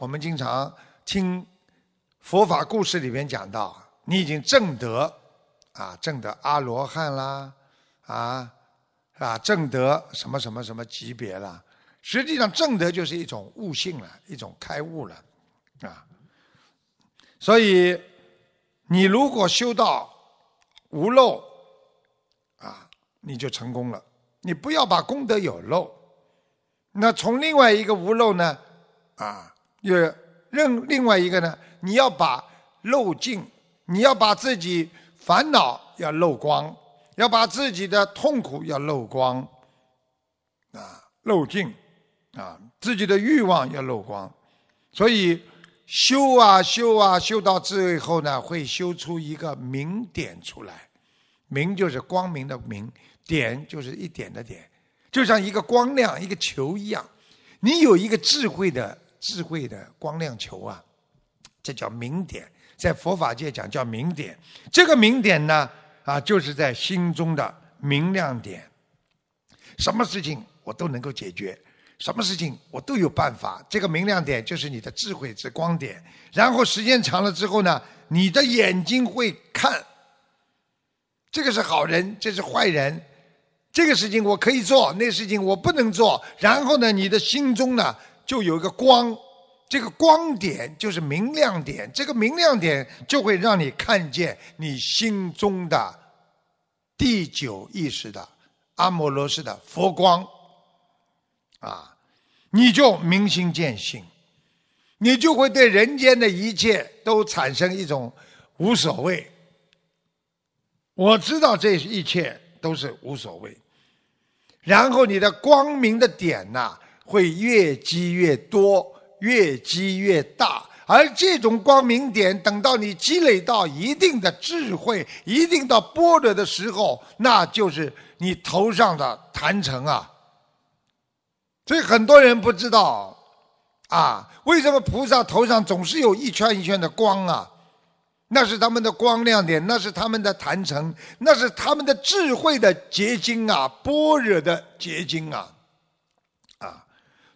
我们经常听佛法故事里面讲到，你已经证得啊，证得阿罗汉啦，啊啊，证得什么什么什么级别了。实际上，正德就是一种悟性了，一种开悟了，啊。所以，你如果修到无漏，啊，你就成功了。你不要把功德有漏。那从另外一个无漏呢，啊，也另另外一个呢，你要把漏尽，你要把自己烦恼要漏光，要把自己的痛苦要漏光，啊，漏尽。啊，自己的欲望要漏光，所以修啊修啊修到最后呢，会修出一个明点出来。明就是光明的明，点就是一点的点，就像一个光亮一个球一样。你有一个智慧的智慧的光亮球啊，这叫明点，在佛法界讲叫明点。这个明点呢，啊，就是在心中的明亮点。什么事情我都能够解决。什么事情我都有办法，这个明亮点就是你的智慧之光点。然后时间长了之后呢，你的眼睛会看，这个是好人，这是坏人，这个事情我可以做，那事情我不能做。然后呢，你的心中呢就有一个光，这个光点就是明亮点，这个明亮点就会让你看见你心中的第九意识的阿摩罗斯的佛光。啊，你就明心见性，你就会对人间的一切都产生一种无所谓。我知道这一切都是无所谓，然后你的光明的点呐，会越积越多，越积越大。而这种光明点，等到你积累到一定的智慧、一定到般若的时候，那就是你头上的坛城啊。所以很多人不知道，啊，为什么菩萨头上总是有一圈一圈的光啊？那是他们的光亮点，那是他们的坛城，那是他们的智慧的结晶啊，般若的结晶啊，啊！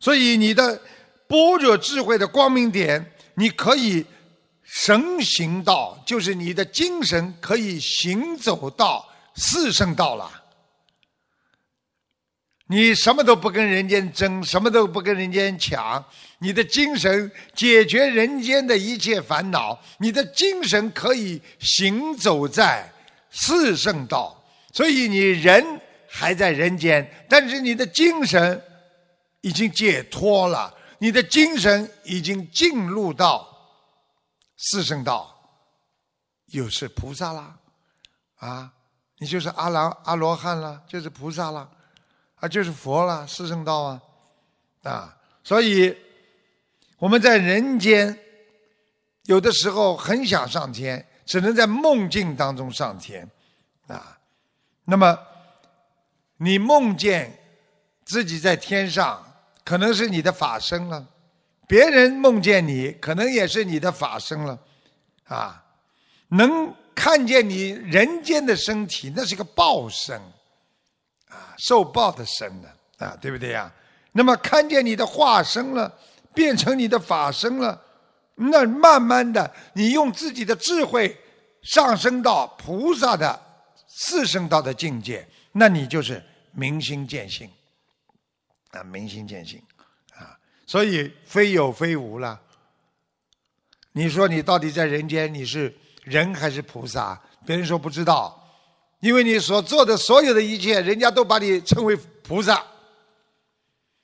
所以你的般若智慧的光明点，你可以神行道，就是你的精神可以行走到四圣道了。你什么都不跟人间争，什么都不跟人间抢，你的精神解决人间的一切烦恼，你的精神可以行走在四圣道。所以你人还在人间，但是你的精神已经解脱了，你的精神已经进入到四圣道，又是菩萨啦，啊，你就是阿郎阿罗汉了，就是菩萨了。啊，就是佛了，四圣道啊，啊，所以我们在人间有的时候很想上天，只能在梦境当中上天，啊，那么你梦见自己在天上，可能是你的法身了；别人梦见你，可能也是你的法身了，啊，能看见你人间的身体，那是个报身。啊，受报的身呢啊，对不对呀？那么看见你的化身了，变成你的法身了，那慢慢的，你用自己的智慧上升到菩萨的四圣道的境界，那你就是明心见性啊，明心见性啊，所以非有非无了。你说你到底在人间你是人还是菩萨？别人说不知道。因为你所做的所有的一切，人家都把你称为菩萨。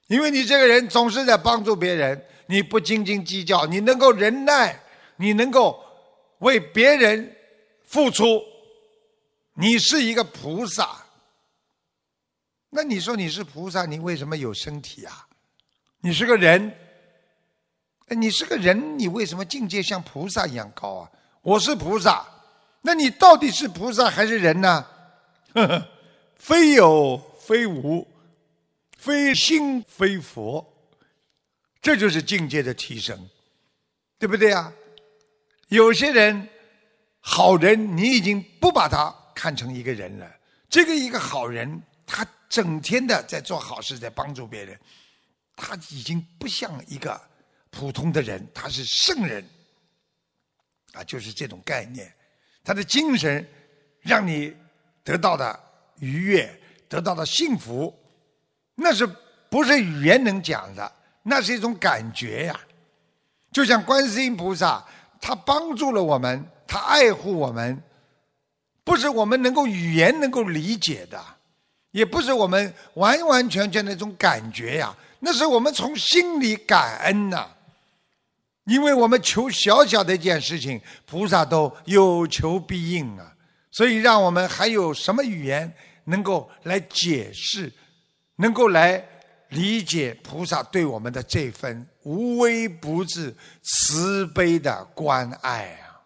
因为你这个人总是在帮助别人，你不斤斤计较，你能够忍耐，你能够为别人付出，你是一个菩萨。那你说你是菩萨，你为什么有身体啊？你是个人，你是个人，你为什么境界像菩萨一样高啊？我是菩萨。那你到底是菩萨还是人呢？呵 呵非有非无，非心非佛，这就是境界的提升，对不对啊？有些人好人，你已经不把他看成一个人了。这个一个好人，他整天的在做好事，在帮助别人，他已经不像一个普通的人，他是圣人，啊，就是这种概念。他的精神让你得到的愉悦，得到的幸福，那是不是语言能讲的？那是一种感觉呀。就像观世音菩萨，他帮助了我们，他爱护我们，不是我们能够语言能够理解的，也不是我们完完全全的那种感觉呀。那是我们从心里感恩呐，因为我们求小小的一件事情，菩萨都有求必应啊。所以，让我们还有什么语言能够来解释，能够来？理解菩萨对我们的这份无微不至、慈悲的关爱啊！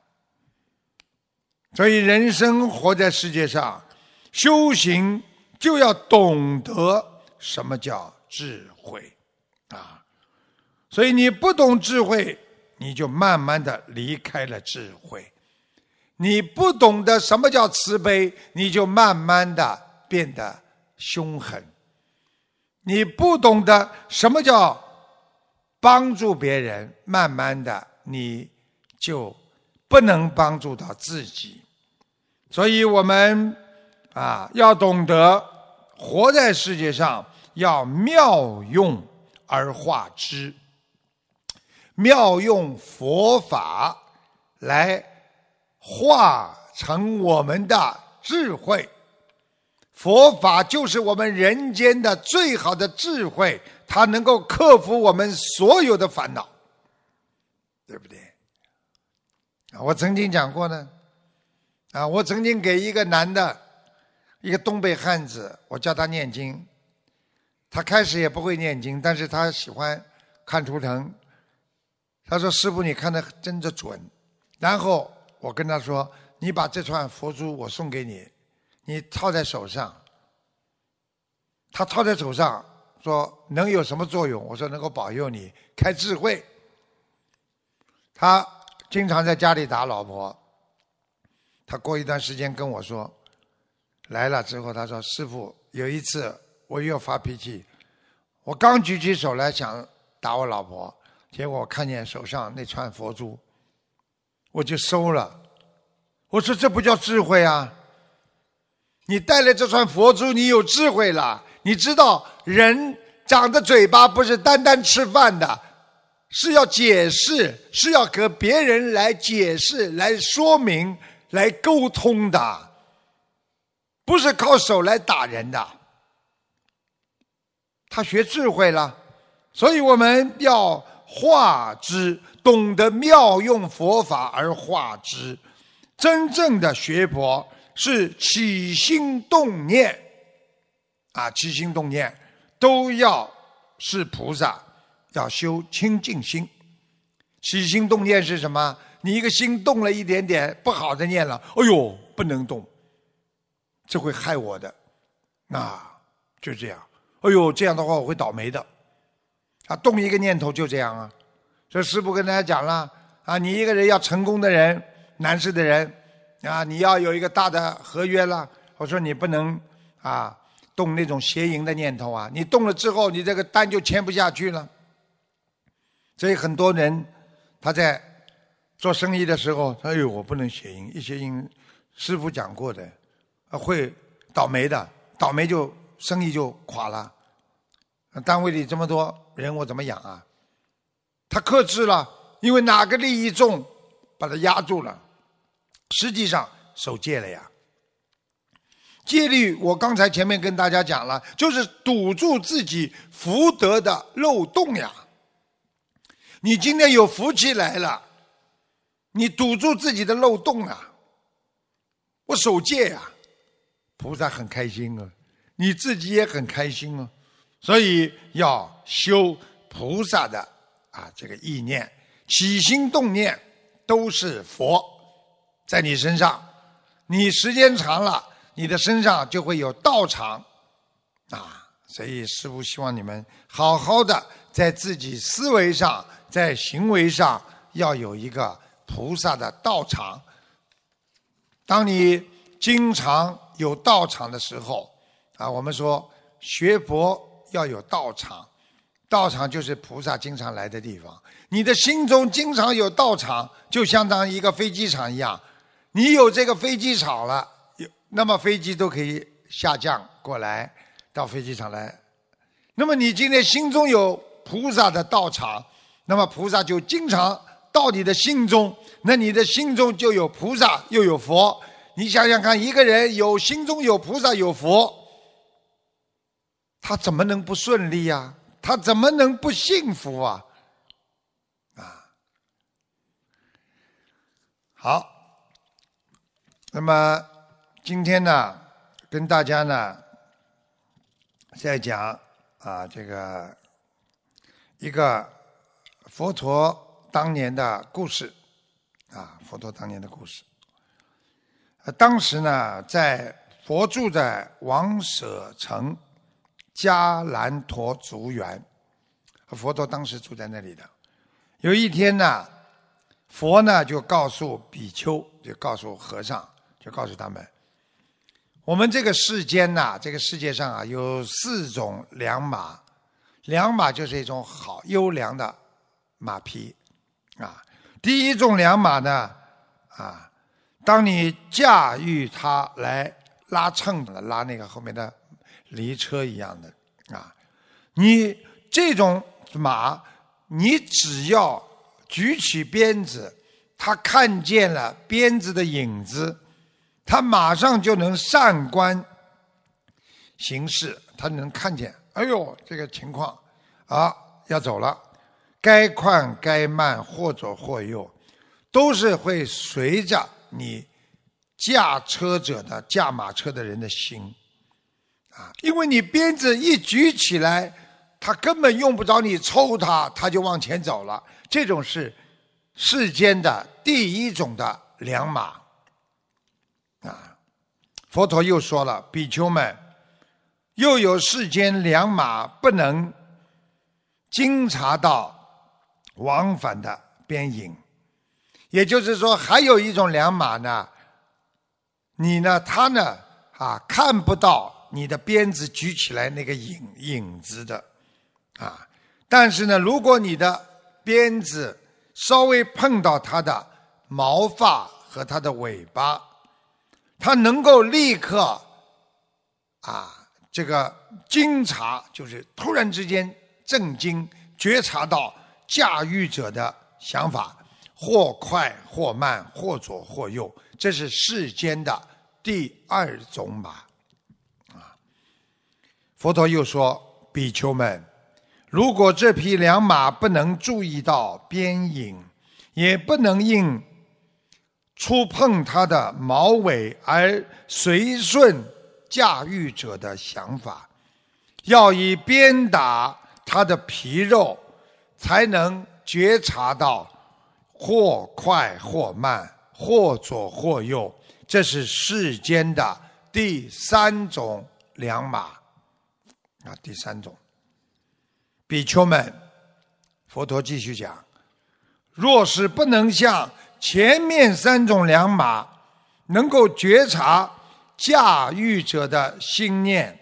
所以，人生活在世界上，修行就要懂得什么叫智慧啊！所以，你不懂智慧，你就慢慢的离开了智慧；你不懂得什么叫慈悲，你就慢慢的变得凶狠。你不懂得什么叫帮助别人，慢慢的你就不能帮助到自己。所以我们啊，要懂得活在世界上，要妙用而化之，妙用佛法来化成我们的智慧。佛法就是我们人间的最好的智慧，它能够克服我们所有的烦恼，对不对？啊，我曾经讲过呢，啊，我曾经给一个男的，一个东北汉子，我教他念经，他开始也不会念经，但是他喜欢看图腾。他说：“师傅，你看的真的准。”然后我跟他说：“你把这串佛珠我送给你。”你套在手上，他套在手上，说能有什么作用？我说能够保佑你开智慧。他经常在家里打老婆，他过一段时间跟我说，来了之后他说师傅有一次我又发脾气，我刚举起手来想打我老婆，结果看见手上那串佛珠，我就收了。我说这不叫智慧啊！你带了这串佛珠，你有智慧了。你知道人长的嘴巴不是单单吃饭的，是要解释，是要和别人来解释、来说明、来沟通的，不是靠手来打人的。他学智慧了，所以我们要化之，懂得妙用佛法而化之，真正的学佛。是起心动念，啊，起心动念都要是菩萨，要修清净心。起心动念是什么？你一个心动了一点点不好的念了，哎呦，不能动，这会害我的，啊，就这样。哎呦，这样的话我会倒霉的。啊，动一个念头就这样啊。所以师父跟大家讲了，啊，你一个人要成功的人，难事的人。啊，你要有一个大的合约了，我说你不能啊动那种邪淫的念头啊，你动了之后，你这个单就签不下去了。所以很多人他在做生意的时候，哎呦，我不能邪淫，一邪淫，师傅讲过的，会倒霉的，倒霉就生意就垮了。单位里这么多人，我怎么养啊？他克制了，因为哪个利益重，把他压住了。实际上守戒了呀，戒律我刚才前面跟大家讲了，就是堵住自己福德的漏洞呀。你今天有福气来了，你堵住自己的漏洞啊。我守戒呀，菩萨很开心啊，你自己也很开心啊，所以要修菩萨的啊这个意念，起心动念都是佛。在你身上，你时间长了，你的身上就会有道场，啊！所以师父希望你们好好的在自己思维上，在行为上要有一个菩萨的道场。当你经常有道场的时候，啊，我们说学佛要有道场，道场就是菩萨经常来的地方。你的心中经常有道场，就相当于一个飞机场一样。你有这个飞机场了，有那么飞机都可以下降过来到飞机场来。那么你今天心中有菩萨的道场，那么菩萨就经常到你的心中，那你的心中就有菩萨又有佛。你想想看，一个人有心中有菩萨有佛，他怎么能不顺利呀？他怎么能不幸福啊？啊，好。那么今天呢，跟大家呢在讲啊，这个一个佛陀当年的故事啊，佛陀当年的故事。当时呢，在佛住在王舍城迦兰陀竹园，佛陀当时住在那里的。有一天呢，佛呢就告诉比丘，就告诉和尚。就告诉他们，我们这个世间呐，这个世界上啊，有四种良马，良马就是一种好优良的马匹，啊，第一种良马呢，啊，当你驾驭它来拉秤的，拉那个后面的犁车一样的，啊，你这种马，你只要举起鞭子，它看见了鞭子的影子。他马上就能善观形势，他能看见，哎呦，这个情况啊，要走了，该快该慢，或左或右，都是会随着你驾车者的驾马车的人的心啊，因为你鞭子一举起来，他根本用不着你抽他，他就往前走了。这种是世间的第一种的良马。啊，佛陀又说了，比丘们，又有世间良马不能经察到往返的边影，也就是说，还有一种良马呢，你呢，他呢，啊，看不到你的鞭子举起来那个影影子的，啊，但是呢，如果你的鞭子稍微碰到它的毛发和它的尾巴。他能够立刻，啊，这个惊察，就是突然之间震惊觉察到驾驭者的想法，或快或慢，或左或右，这是世间的第二种马，啊。佛陀又说：比丘们，如果这匹良马不能注意到边影，也不能应。触碰它的毛尾而随顺驾驭者的想法，要以鞭打它的皮肉，才能觉察到或快或慢，或左或右。这是世间的第三种良马啊！第三种，比丘们，佛陀继续讲：若是不能像。前面三种良马能够觉察驾驭者的心念，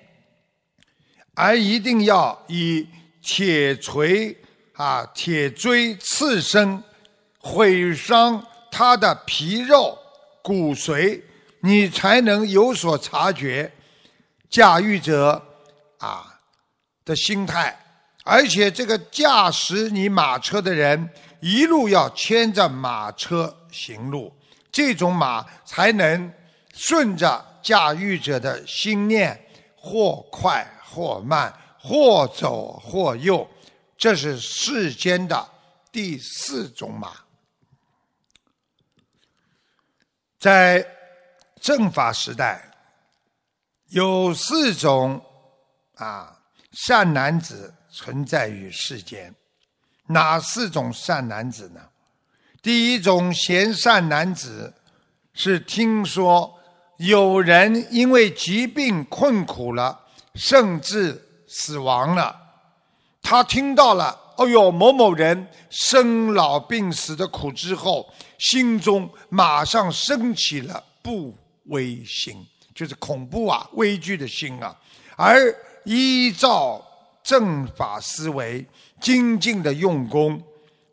而一定要以铁锤啊、铁锥刺身，毁伤他的皮肉骨髓，你才能有所察觉驾驭者啊的心态。而且，这个驾驶你马车的人。一路要牵着马车行路，这种马才能顺着驾驭者的心念，或快或慢，或左或右。这是世间的第四种马。在正法时代，有四种啊善男子存在于世间。哪四种善男子呢？第一种贤善男子，是听说有人因为疾病困苦了，甚至死亡了，他听到了，哦哟，某某人生老病死的苦之后，心中马上升起了不危心，就是恐怖啊、畏惧的心啊，而依照正法思维，精进的用功，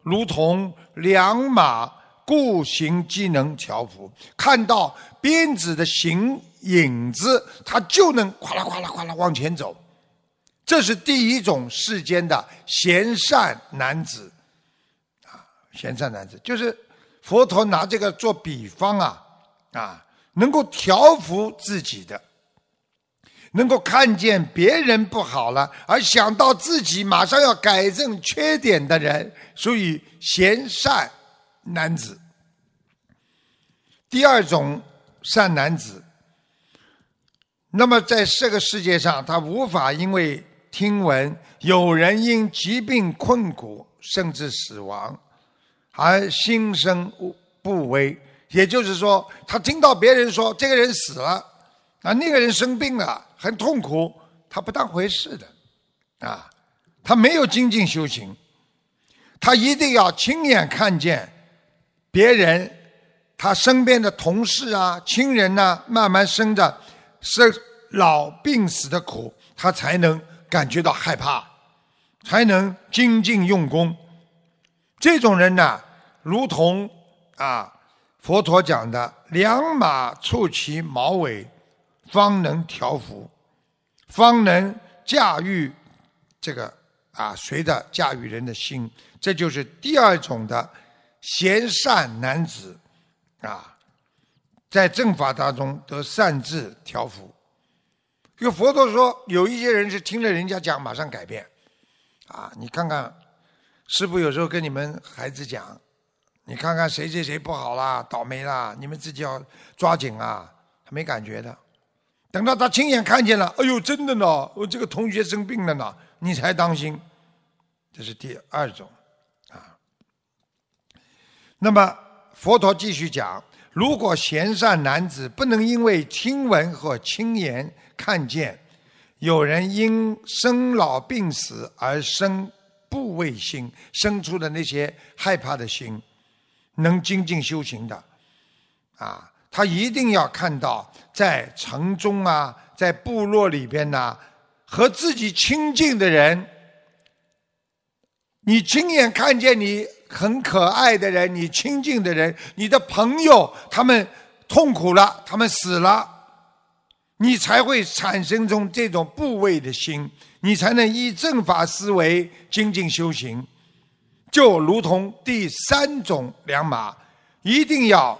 如同良马固行机能调伏，看到鞭子的形影子，他就能哗啦哗啦哗啦往前走。这是第一种世间的贤善男子，啊，贤善男子就是佛陀拿这个做比方啊，啊，能够调伏自己的。能够看见别人不好了，而想到自己马上要改正缺点的人，属于贤善男子。第二种善男子，那么在这个世界上，他无法因为听闻有人因疾病困苦甚至死亡，而心生不危。也就是说，他听到别人说这个人死了，啊，那个人生病了。很痛苦，他不当回事的，啊，他没有精进修行，他一定要亲眼看见别人，他身边的同事啊、亲人呐，慢慢生着生老病死的苦，他才能感觉到害怕，才能精进用功。这种人呢，如同啊佛陀讲的“两马触其毛尾”。方能调伏，方能驾驭这个啊，随着驾驭人的心，这就是第二种的贤善男子啊，在正法当中得善智调伏。因为佛陀说，有一些人是听了人家讲，马上改变啊。你看看，师傅有时候跟你们孩子讲，你看看谁谁谁不好啦，倒霉啦，你们自己要抓紧啊，他没感觉的。等到他亲眼看见了，哎呦，真的呢！我这个同学生病了呢，你才当心。这是第二种，啊。那么佛陀继续讲：如果贤善男子不能因为听闻和亲眼看见有人因生老病死而生怖畏心，生出的那些害怕的心，能精进修行的，啊。他一定要看到，在城中啊，在部落里边呐，和自己亲近的人，你亲眼看见你很可爱的人，你亲近的人，你的朋友，他们痛苦了，他们死了，你才会产生种这种部位的心，你才能以正法思维精进修行，就如同第三种良马，一定要。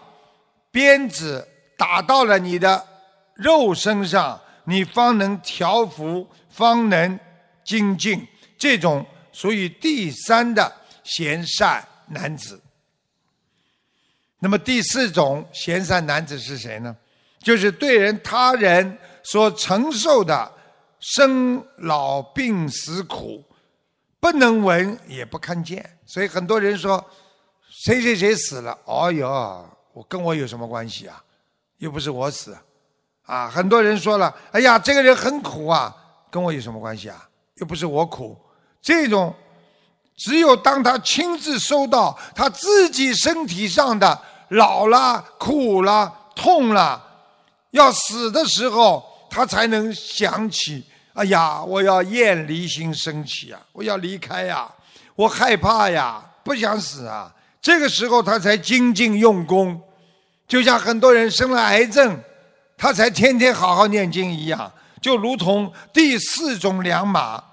鞭子打到了你的肉身上，你方能调服，方能精进。这种属于第三的贤善男子。那么第四种贤善男子是谁呢？就是对人他人所承受的生老病死苦，不能闻也不看见。所以很多人说，谁谁谁死了，哦哟。我跟我有什么关系啊？又不是我死，啊！很多人说了，哎呀，这个人很苦啊，跟我有什么关系啊？又不是我苦。这种，只有当他亲自收到他自己身体上的老了、苦了、痛了，要死的时候，他才能想起，哎呀，我要厌离心升起呀，我要离开呀，我害怕呀，不想死啊。这个时候他才精进用功。就像很多人生了癌症，他才天天好好念经一样，就如同第四种良马，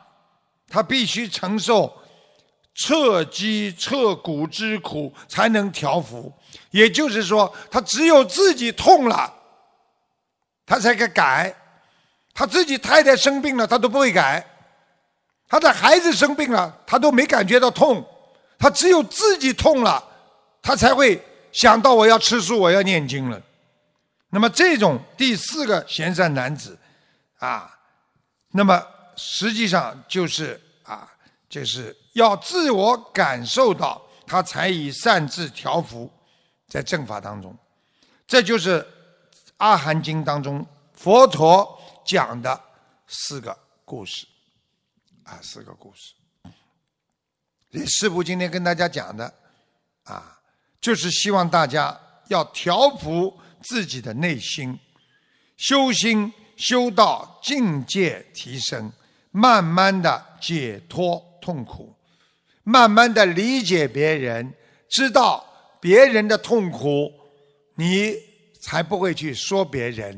他必须承受彻肌彻骨之苦才能调伏。也就是说，他只有自己痛了，他才敢改；他自己太太生病了，他都不会改；他的孩子生病了，他都没感觉到痛。他只有自己痛了，他才会。想到我要吃素，我要念经了，那么这种第四个贤善男子，啊，那么实际上就是啊，就是要自我感受到他才以善智调伏，在正法当中，这就是《阿含经》当中佛陀讲的四个故事，啊，四个故事。李师父今天跟大家讲的，啊。就是希望大家要调伏自己的内心，修心修道境界提升，慢慢的解脱痛苦，慢慢的理解别人，知道别人的痛苦，你才不会去说别人；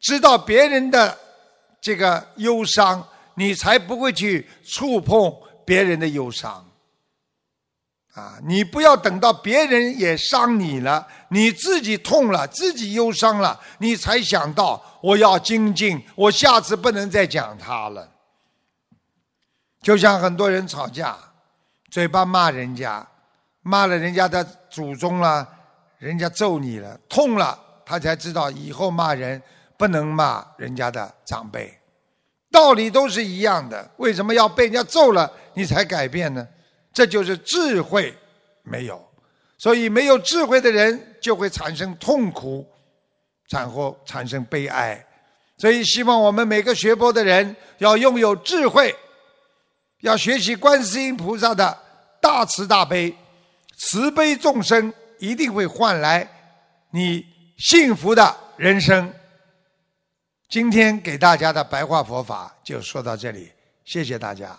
知道别人的这个忧伤，你才不会去触碰别人的忧伤。啊，你不要等到别人也伤你了，你自己痛了，自己忧伤了，你才想到我要精进，我下次不能再讲他了。就像很多人吵架，嘴巴骂人家，骂了人家的祖宗了，人家揍你了，痛了，他才知道以后骂人不能骂人家的长辈。道理都是一样的，为什么要被人家揍了你才改变呢？这就是智慧没有，所以没有智慧的人就会产生痛苦，然后产生悲哀。所以希望我们每个学佛的人要拥有智慧，要学习观世音菩萨的大慈大悲，慈悲众生一定会换来你幸福的人生。今天给大家的白话佛法就说到这里，谢谢大家。